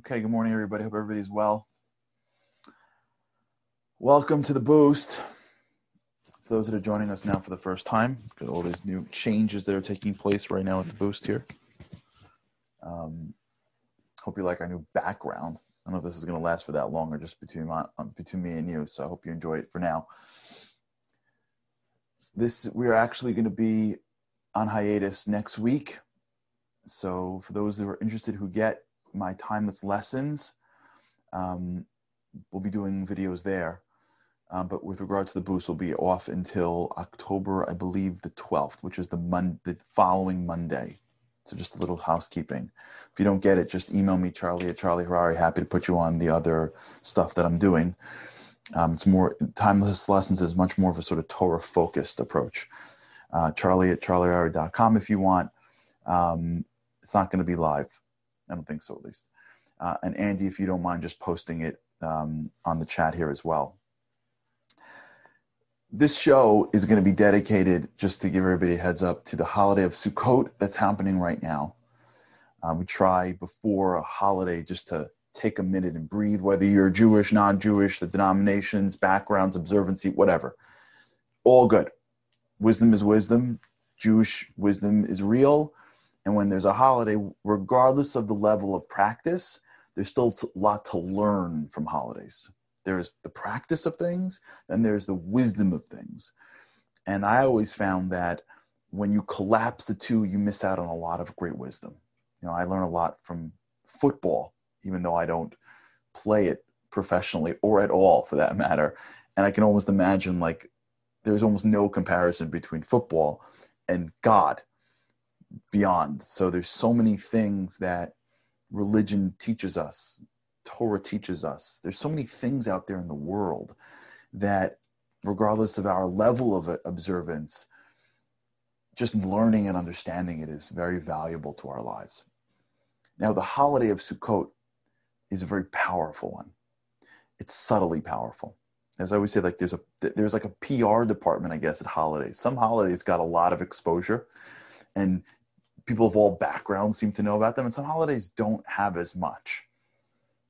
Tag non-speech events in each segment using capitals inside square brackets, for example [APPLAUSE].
Okay, good morning, everybody. Hope everybody's well. Welcome to the Boost. For those that are joining us now for the first time, got all these new changes that are taking place right now at the Boost here. Um, hope you like our new background. I don't know if this is going to last for that long or just between my, um, between me and you. So I hope you enjoy it for now. This we are actually going to be on hiatus next week. So for those who are interested who get my timeless lessons, um, we'll be doing videos there. Um, but with regard to the boost, we'll be off until October, I believe, the 12th, which is the mon- the following Monday. So just a little housekeeping. If you don't get it, just email me, Charlie at Charlie Harary. Happy to put you on the other stuff that I'm doing. Um, it's more timeless lessons is much more of a sort of Torah focused approach. Uh, Charlie at charlieharary.com if you want. Um, it's not going to be live. I don't think so, at least. Uh, and Andy, if you don't mind just posting it um, on the chat here as well. This show is going to be dedicated, just to give everybody a heads up, to the holiday of Sukkot that's happening right now. Um, we try before a holiday just to take a minute and breathe, whether you're Jewish, non Jewish, the denominations, backgrounds, observancy, whatever. All good. Wisdom is wisdom. Jewish wisdom is real. And when there's a holiday, regardless of the level of practice, there's still a lot to learn from holidays. There's the practice of things, and there's the wisdom of things. And I always found that when you collapse the two, you miss out on a lot of great wisdom. You know, I learn a lot from football, even though I don't play it professionally or at all for that matter. And I can almost imagine like there's almost no comparison between football and God beyond. So there's so many things that religion teaches us, Torah teaches us. There's so many things out there in the world that, regardless of our level of observance, just learning and understanding it is very valuable to our lives. Now, the holiday of Sukkot is a very powerful one. It's subtly powerful. As I always say, like there's a there's like a PR department, I guess, at holidays. Some holidays got a lot of exposure, and people of all backgrounds seem to know about them, and some holidays don't have as much.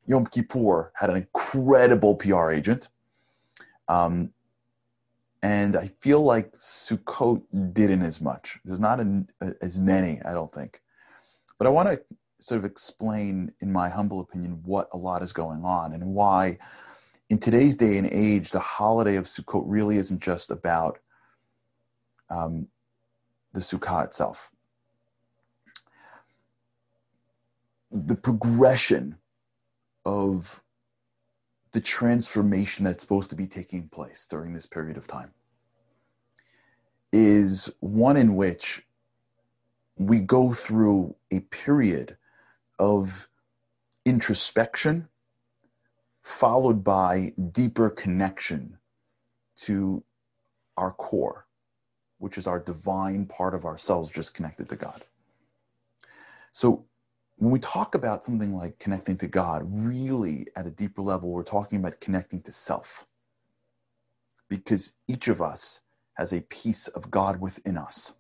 Yom Kippur had an incredible PR agent. Um, and I feel like Sukkot didn't as much. There's not as many, I don't think. But I want to sort of explain, in my humble opinion, what a lot is going on and why, in today's day and age, the holiday of Sukkot really isn't just about um, the Sukkah itself. The progression of the transformation that's supposed to be taking place during this period of time is one in which we go through a period of introspection followed by deeper connection to our core, which is our divine part of ourselves just connected to God. So when we talk about something like connecting to God, really at a deeper level, we're talking about connecting to self. Because each of us has a piece of God within us.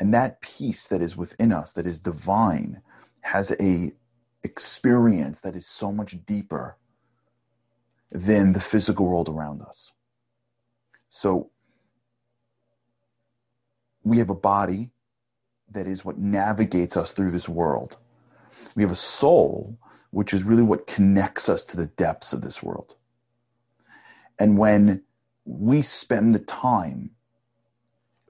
And that piece that is within us, that is divine, has a experience that is so much deeper than the physical world around us. So we have a body that is what navigates us through this world. We have a soul, which is really what connects us to the depths of this world. And when we spend the time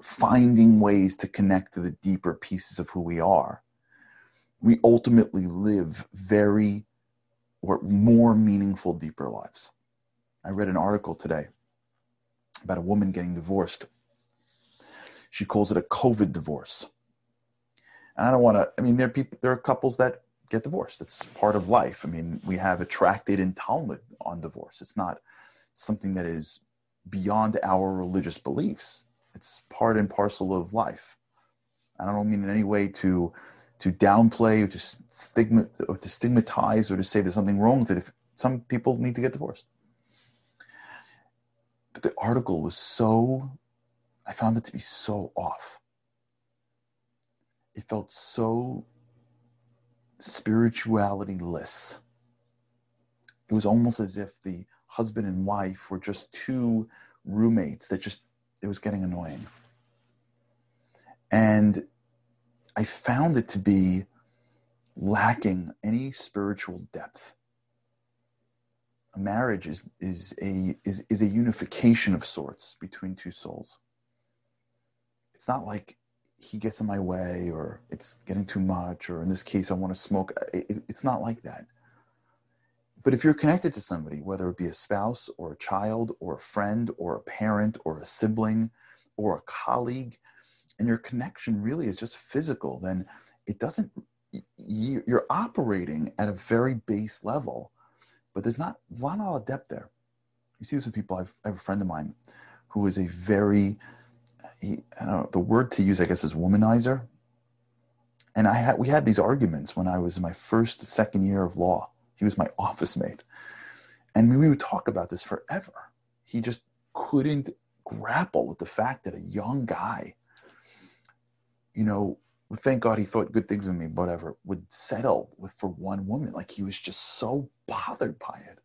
finding ways to connect to the deeper pieces of who we are, we ultimately live very or more meaningful, deeper lives. I read an article today about a woman getting divorced. She calls it a COVID divorce. And I don't want to. I mean, there are people. There are couples that get divorced. It's part of life. I mean, we have a tractate in Talmud on divorce. It's not something that is beyond our religious beliefs. It's part and parcel of life. I don't mean in any way to to downplay or to stigma or to stigmatize or to say there's something wrong with it. If some people need to get divorced, but the article was so, I found it to be so off it felt so spirituality-less. It was almost as if the husband and wife were just two roommates that just it was getting annoying. And I found it to be lacking any spiritual depth. A marriage is, is, a, is, is a unification of sorts between two souls. It's not like he gets in my way or it's getting too much, or in this case, I want to smoke. Uh, it, it's not like that. But if you're connected to somebody, whether it be a spouse or a child or a friend or a parent or a sibling or a colleague, and your connection really is just physical, then it doesn't, you're operating at a very base level, but there's not, not a lot of depth there. You see this with people. I've, I have a friend of mine who is a very, he, I don't know, the word to use, I guess, is womanizer. And I had, we had these arguments when I was in my first, second year of law. He was my [LAUGHS] office mate. And we would talk about this forever. He just couldn't grapple with the fact that a young guy you know, thank God he thought good things of me, whatever, would settle with for one woman. Like he was just so bothered by it.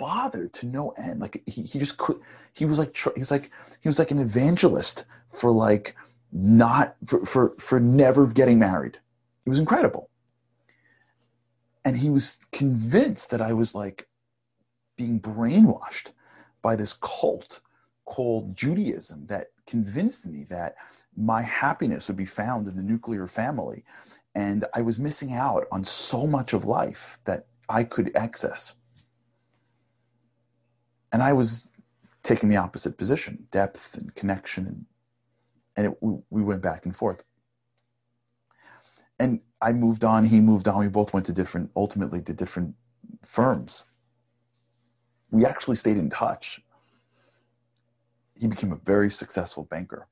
Bothered to no end. Like he, he just could he was like he was like he was like an evangelist for like not for for for never getting married. It was incredible. And he was convinced that I was like being brainwashed by this cult called Judaism that convinced me that my happiness would be found in the nuclear family. And I was missing out on so much of life that I could access. And I was taking the opposite position depth and connection. And, and it, we, we went back and forth. And I moved on, he moved on. We both went to different, ultimately, to different firms. We actually stayed in touch. He became a very successful banker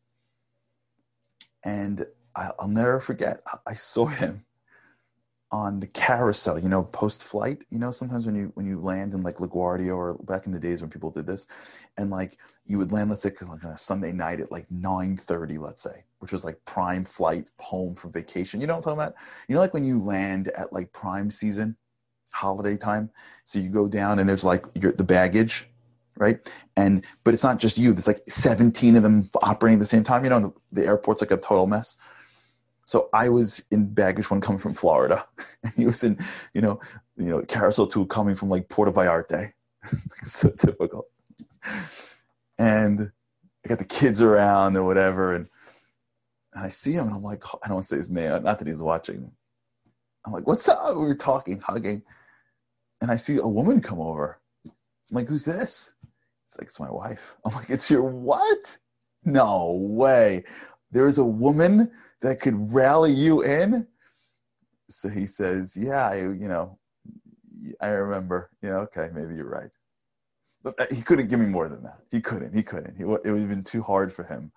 and I'll never forget. I saw him on the carousel, you know, post flight. You know, sometimes when you when you land in like LaGuardia or back in the days when people did this, and like you would land, let's say, like on a Sunday night at like nine thirty, let's say, which was like prime flight home from vacation. You know what I'm talking about? You know, like when you land at like prime season, holiday time. So you go down and there's like your the baggage right? And but it's not just you. There's like 17 of them operating at the same time. You know, the, the airport's like a total mess. So I was in baggage one coming from Florida, [LAUGHS] and he was in, you know, you know, carousel two coming from like Puerto Vallarta. [LAUGHS] so typical. And I got the kids around or whatever, and, and I see him, and I'm like, I don't want to say his name, not that he's watching. I'm like, what's up? We were talking, hugging, and I see a woman come over. I'm like, who's this? It's like, it's my wife. I'm like, it's your what? No way. There's a woman that could rally you in. So he says, yeah, I, you know, I remember, you know, okay, maybe you're right. But uh, he couldn't give me more than that. He couldn't, he couldn't. He, it would have been too hard for him.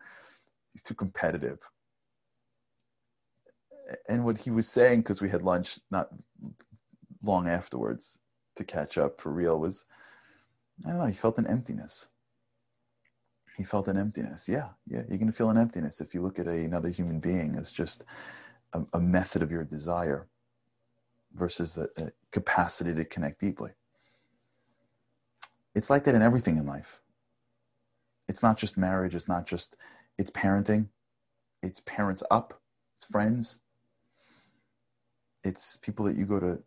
He's too competitive. And what he was saying, because we had lunch not long afterwards to catch up for real, was, I don't know, he felt an emptiness. He felt an emptiness. Yeah, yeah, you're going to feel an emptiness if you look at a, another human being as just a, a method of your desire versus the capacity to connect deeply. It's like that in everything in life. It's not just marriage, it's not just, it's parenting, it's parents up, it's friends, it's people that you go to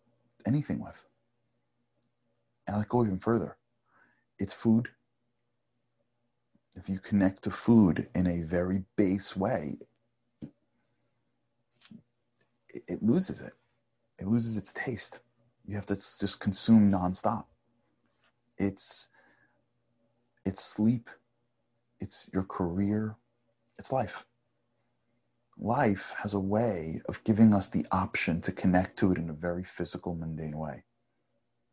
anything with. And I'll go even further it's food. If you connect to food in a very base way, it, it loses it. It loses its taste. You have to just consume nonstop. It's it's sleep, it's your career, it's life. Life has a way of giving us the option to connect to it in a very physical, mundane way.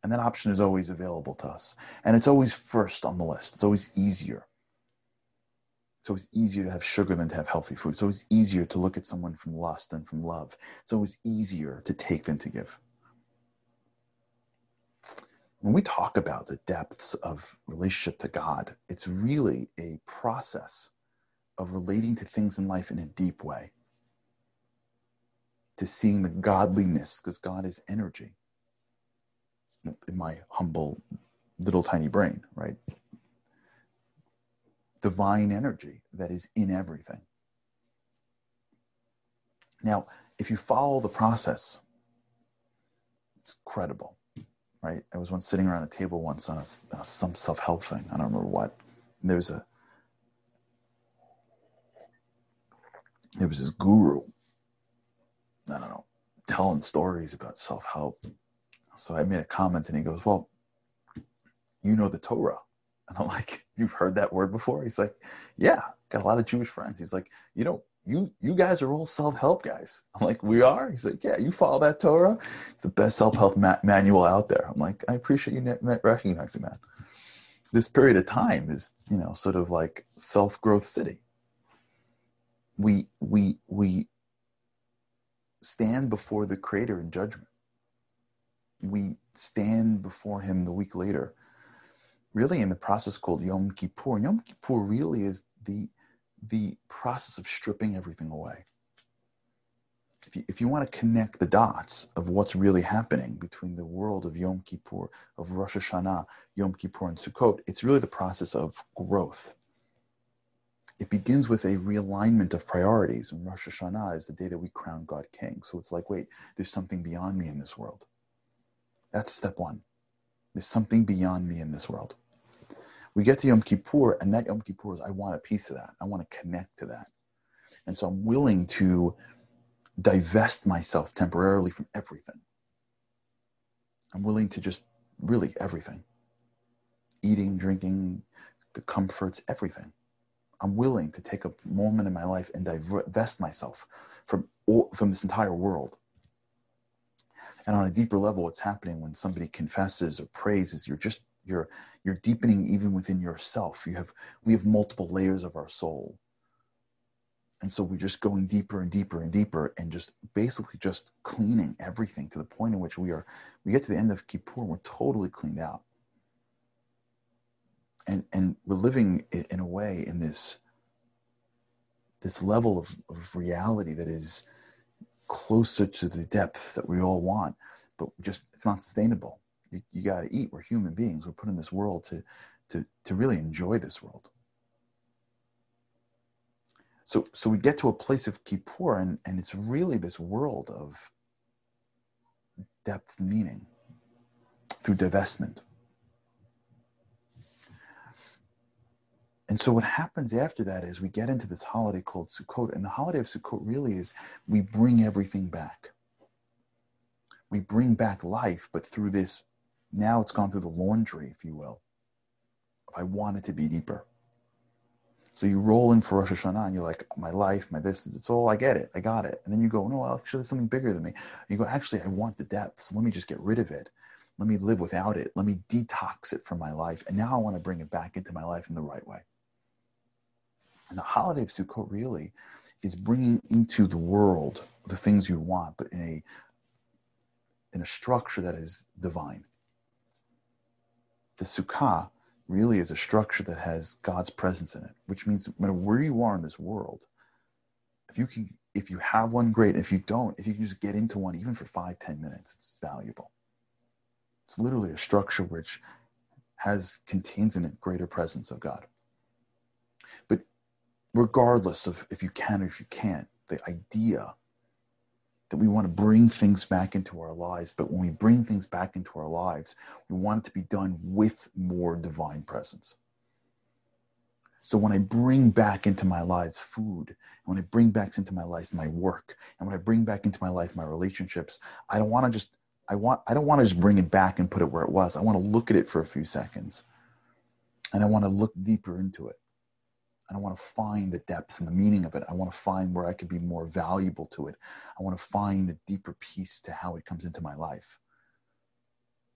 And that option is always available to us. And it's always first on the list. It's always easier. So it's always easier to have sugar than to have healthy food. So it's always easier to look at someone from lust than from love. It's always easier to take than to give. When we talk about the depths of relationship to God, it's really a process of relating to things in life in a deep way to seeing the godliness, because God is energy. In my humble little tiny brain, right? Divine energy that is in everything. Now, if you follow the process, it's credible, right? I was once sitting around a table once on a, on some self help thing. I don't remember what. And there was a there was this guru I don't know, telling stories about self help. So I made a comment and he goes, Well, you know the Torah. And I'm like, [LAUGHS] You've heard that word before? He's like, Yeah, got a lot of Jewish friends. He's like, You know, you you guys are all self help guys. I'm like, We are? He's like, Yeah, you follow that Torah? It's the best self help ma- manual out there. I'm like, I appreciate you recognizing that. This period of time is, you know, sort of like self growth city. We we we stand before the Creator in judgment. We stand before Him the week later, really in the process called Yom Kippur. Yom Kippur really is the, the process of stripping everything away. If you, if you want to connect the dots of what's really happening between the world of Yom Kippur, of Rosh Hashanah, Yom Kippur, and Sukkot, it's really the process of growth it begins with a realignment of priorities. And Rosh Hashanah is the day that we crown God King. So it's like, wait, there's something beyond me in this world. That's step one. There's something beyond me in this world. We get to Yom Kippur, and that Yom Kippur is I want a piece of that. I want to connect to that. And so I'm willing to divest myself temporarily from everything. I'm willing to just really everything eating, drinking, the comforts, everything I'm willing to take a moment in my life and divest myself from all, from this entire world. And on a deeper level, what's happening when somebody confesses or prays is you're just you're you're deepening even within yourself. You have we have multiple layers of our soul. And so we're just going deeper and deeper and deeper and just basically just cleaning everything to the point in which we are we get to the end of Kippur, and we're totally cleaned out and and we're living in a way in this this level of, of reality that is closer to the depths that we all want but just it's not sustainable. You, you got to eat. We're human beings. We're put in this world to to to really enjoy this world. So so we get to a place of kippur and and it's really this world of depth meaning through divestment And so what happens after that is we get into this holiday called Sukkot, and the holiday of Sukkot really is we bring everything back. We bring back life, but through this, now it's gone through the laundry, if you will. If I want it to be deeper. So you roll in for Rosh Hashanah and you're like, my life, my this, it's all, I get it, I got it. And then you go, no, actually, there's something bigger than me. You go, actually, I want the depths. Let me just get rid of it. Let me live without it. Let me detox it from my life. And now I want to bring it back into my life in the right way. And the holiday of Sukkot really is bringing into the world the things you want, but in a in a structure that is divine. The Sukkah really is a structure that has God's presence in it, which means no matter where you are in this world, if you can, if you have one, great. If you don't, if you can just get into one, even for five, ten minutes, it's valuable. It's literally a structure which has contains in it greater presence of God. But regardless of if you can or if you can't, the idea that we want to bring things back into our lives, but when we bring things back into our lives, we want it to be done with more divine presence. So when I bring back into my lives food, when I bring back into my life my work, and when I bring back into my life my relationships, I don't want to just I want I don't want to just bring it back and put it where it was. I want to look at it for a few seconds. And I want to look deeper into it. I want to find the depths and the meaning of it. I want to find where I could be more valuable to it. I want to find the deeper piece to how it comes into my life.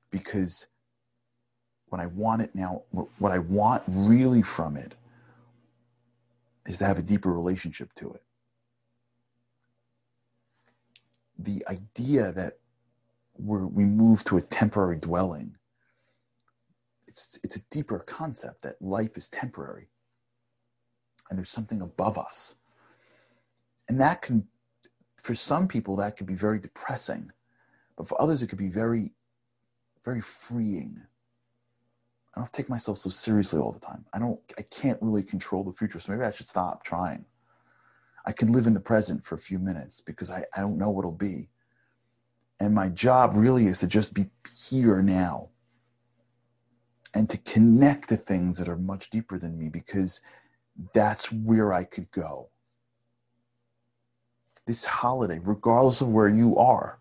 Because when I want it now, what I want really from it is to have a deeper relationship to it. The idea that we're, we move to a temporary dwelling, it's, it's a deeper concept that life is temporary and there's something above us. And that can for some people, that could be very depressing, but for others, it could be very, very freeing. I don't take myself so seriously all the time. I don't, I can't really control the future, so maybe I should stop trying. I can live in the present for a few minutes because I, I don't know what'll be. And my job really is to just be here now and to connect to things that are much deeper than me because that's where I could go. This holiday, regardless of where you are,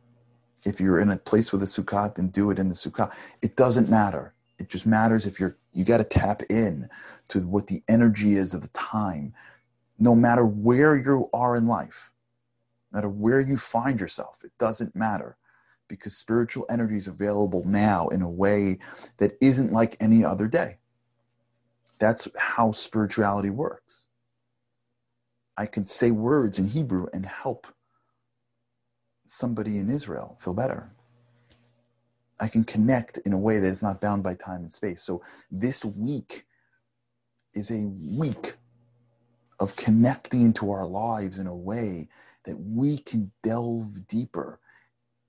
if you're in a place with a sukkah, then do it in the sukkah. It doesn't matter. It just matters if you're, you got to tap in to what the energy is of the time, no matter where you are in life, no matter where you find yourself. It doesn't matter because spiritual energy is available now in a way that isn't like any other day. That's how spirituality works. I can say words in Hebrew and help somebody in Israel feel better. I can connect in a way that is not bound by time and space. So this week is a week of connecting into our lives in a way that we can delve deeper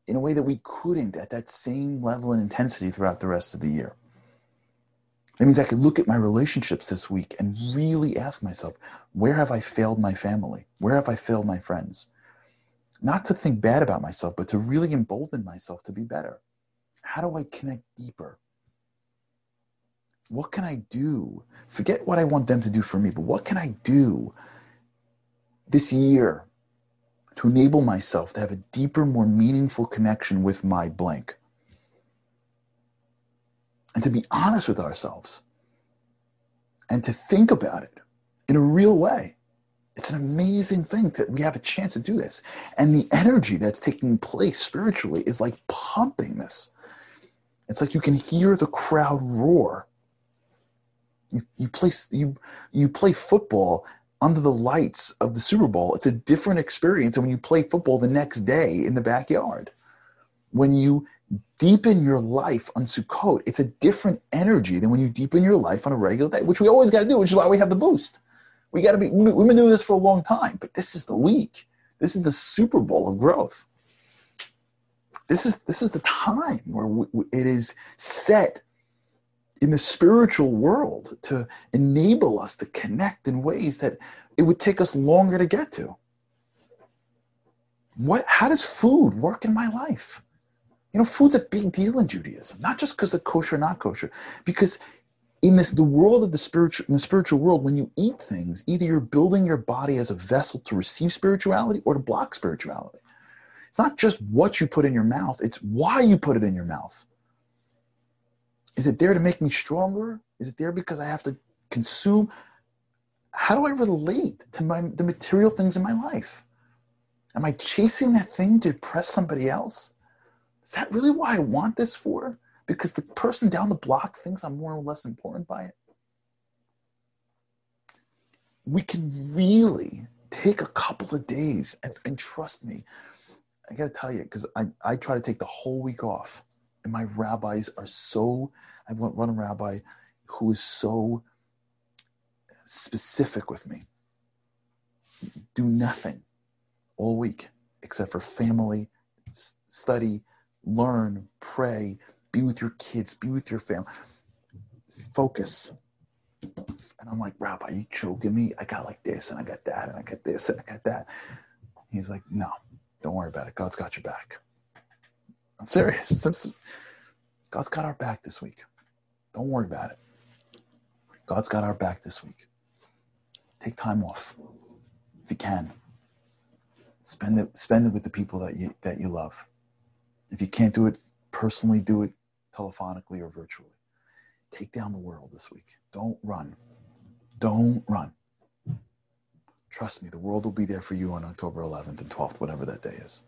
in a way that we couldn't at that same level and intensity throughout the rest of the year. That means I could look at my relationships this week and really ask myself, where have I failed my family? Where have I failed my friends? Not to think bad about myself, but to really embolden myself to be better. How do I connect deeper? What can I do? Forget what I want them to do for me, but what can I do this year to enable myself to have a deeper, more meaningful connection with my blank. And to be honest with ourselves and to think about it in a real way. It's an amazing thing that we have a chance to do this. And the energy that's taking place spiritually is like pumping this. It's like you can hear the crowd roar. You, you, play, you, you play football under the lights of the Super Bowl. It's a different experience than when you play football the next day in the backyard. When you deepen your life on Sukkot, it's a different energy than when you deepen your life on a regular day, which we always got to do, which is why we have the boost. We got to be, we've been doing this for a long time, but this is the week. This is the Super Bowl of growth. This is, this is the time where we, it is set in the spiritual world to enable us to connect in ways that it would take us longer to get to. What, how does food work in my life? You know, food's a big deal in Judaism, not just because of kosher, or not kosher, because in this the world of the spiritual in the spiritual world, when you eat things, either you're building your body as a vessel to receive spirituality or to block spirituality. It's not just what you put in your mouth, it's why you put it in your mouth. Is it there to make me stronger? Is it there because I have to consume? How do I relate to my, the material things in my life? Am I chasing that thing to impress somebody else? Is that really why I want this for? Because the person down the block thinks I'm more or less important by it? We can really take a couple of days and, and trust me. I got to tell you, because I, I try to take the whole week off and my rabbis are so i run a rabbi who is so specific with me do nothing all week except for family study learn pray be with your kids be with your family focus and i'm like rabbi you choking me i got like this and i got that and i got this and i got that he's like no don't worry about it god's got your back I'm serious. [LAUGHS] God's got our back this week. Don't worry about it. God's got our back this week. Take time off if you can. Spend it, spend it with the people that you that you love. If you can't do it personally, do it telephonically or virtually. Take down the world this week. Don't run. Don't run. Trust me, the world will be there for you on October 11th and 12th, whatever that day is.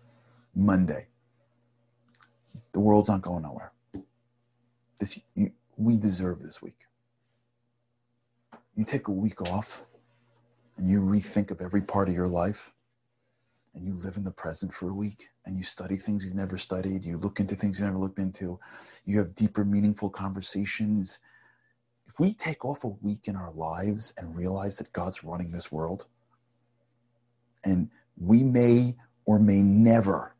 Monday. The world's not going nowhere. This you, we deserve this week. You take a week off and you rethink of every part of your life and you live in the present for a week and you study things you've never studied, you look into things you never looked into, you have deeper, meaningful conversations. If we take off a week in our lives and realize that God's running this world, and we may or may never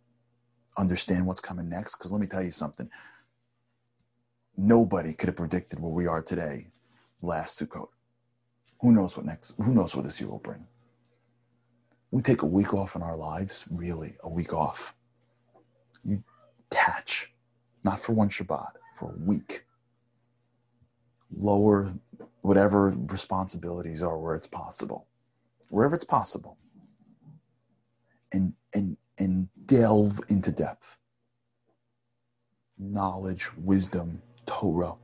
understand what's coming next. Because let me tell you something nobody could have predicted where we are today last Sukkot. Who knows what next? Who knows what this year will bring? We take a week off in our lives, really, a week off. Detach, not for one Shabbat, for a week. Lower whatever responsibilities are where it's possible, wherever it's possible, and and and delve into depth, knowledge, wisdom, Torah.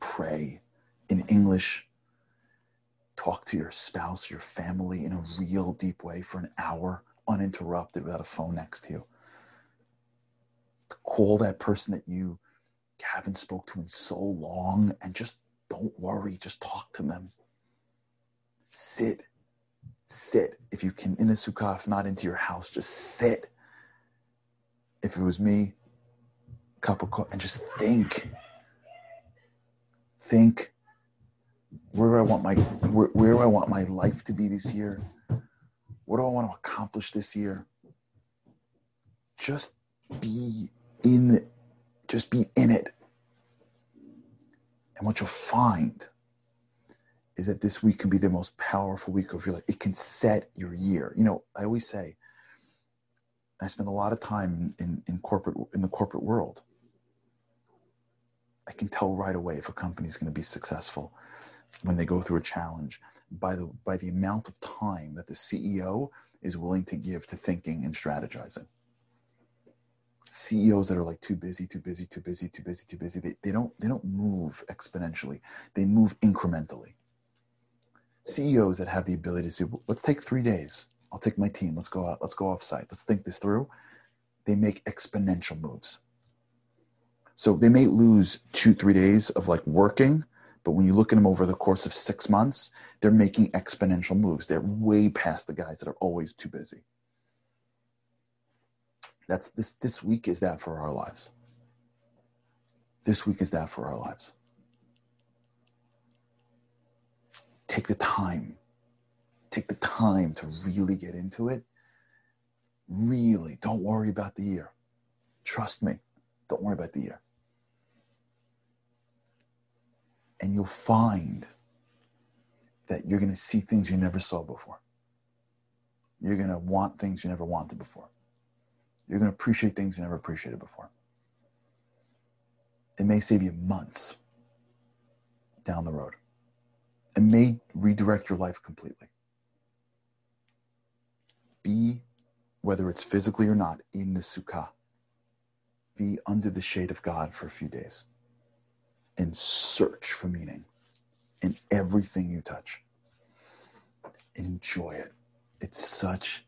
Pray in English. Talk to your spouse, your family in a real deep way for an hour, uninterrupted without a phone next to you. Call that person that you haven't spoke to in so long and just don't worry, just talk to them. Sit, sit. If you can, in a sukkah, if not into your house, just sit. If it was me, cup of coffee, and just think. Think. Where do I want my where, where do I want my life to be this year? What do I want to accomplish this year? Just be in just be in it. And what you'll find is that this week can be the most powerful week of your life. It can set your year. You know, I always say, I spend a lot of time in, in corporate in the corporate world. I can tell right away if a company is going to be successful when they go through a challenge by the by the amount of time that the CEO is willing to give to thinking and strategizing. CEOs that are like too busy, too busy, too busy, too busy, too busy, they, they don't they don't move exponentially. They move incrementally. CEOs that have the ability to say, let's take three days. I'll take my team. Let's go out. Let's go offsite. Let's think this through. They make exponential moves. So they may lose two, three days of like working, but when you look at them over the course of six months, they're making exponential moves. They're way past the guys that are always too busy. That's this this week is that for our lives. This week is that for our lives. Take the time. Take the time to really get into it. Really, don't worry about the year. Trust me, don't worry about the year. and you'll find that you're going to see things you never saw before. You're going to want things you never wanted before. You're going to appreciate things you never appreciated before. It may save you months down the road. It may redirect your life completely. Be, whether it's physically or not, in the sukkah. Be under the shade of God for a few days and search for meaning in everything you touch. Enjoy it. It's such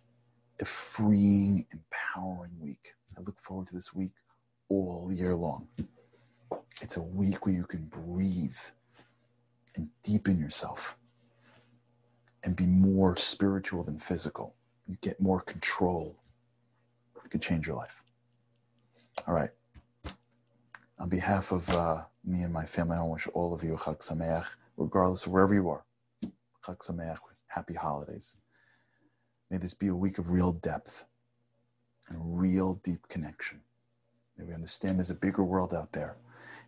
a freeing, empowering week. I look forward to this week all year long. It's a week where you can breathe and deepen yourself and be more spiritual than physical. You get more control. It can change your life. All right. On behalf of uh, me and my family, I wish all of you Chag Sameach, regardless of wherever you are. Chag Sameach, happy holidays. May this be a week of real depth and real deep connection. May we understand there's a bigger world out there.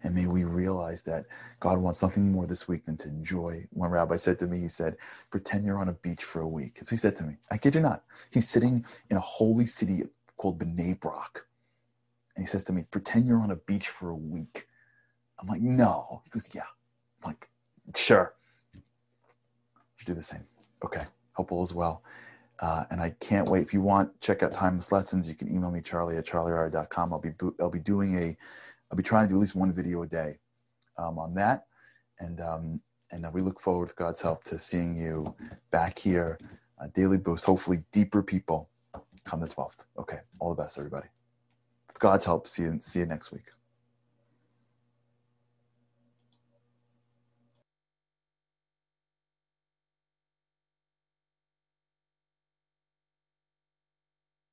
And may we realize that God wants nothing more this week than to enjoy. One rabbi said to me, he said, pretend you're on a beach for a week. So he said to me, I kid you not. He's sitting in a holy city called Bnei Brak. And he says to me, pretend you're on a beach for a week I'm like, no. He goes, yeah. I'm like, sure. You should do the same. Okay. Hope all is well. Uh, and I can't wait. If you want, check out Timeless Lessons. You can email me, charlie at charlieharary.com. I'll be, I'll be doing a, I'll be trying to do at least one video a day um, on that. And, um, and uh, we look forward, with God's help, to seeing you back here. Uh, daily boost, hopefully deeper people come the 12th. Okay. All the best, everybody. With God's help, see you, see you next week.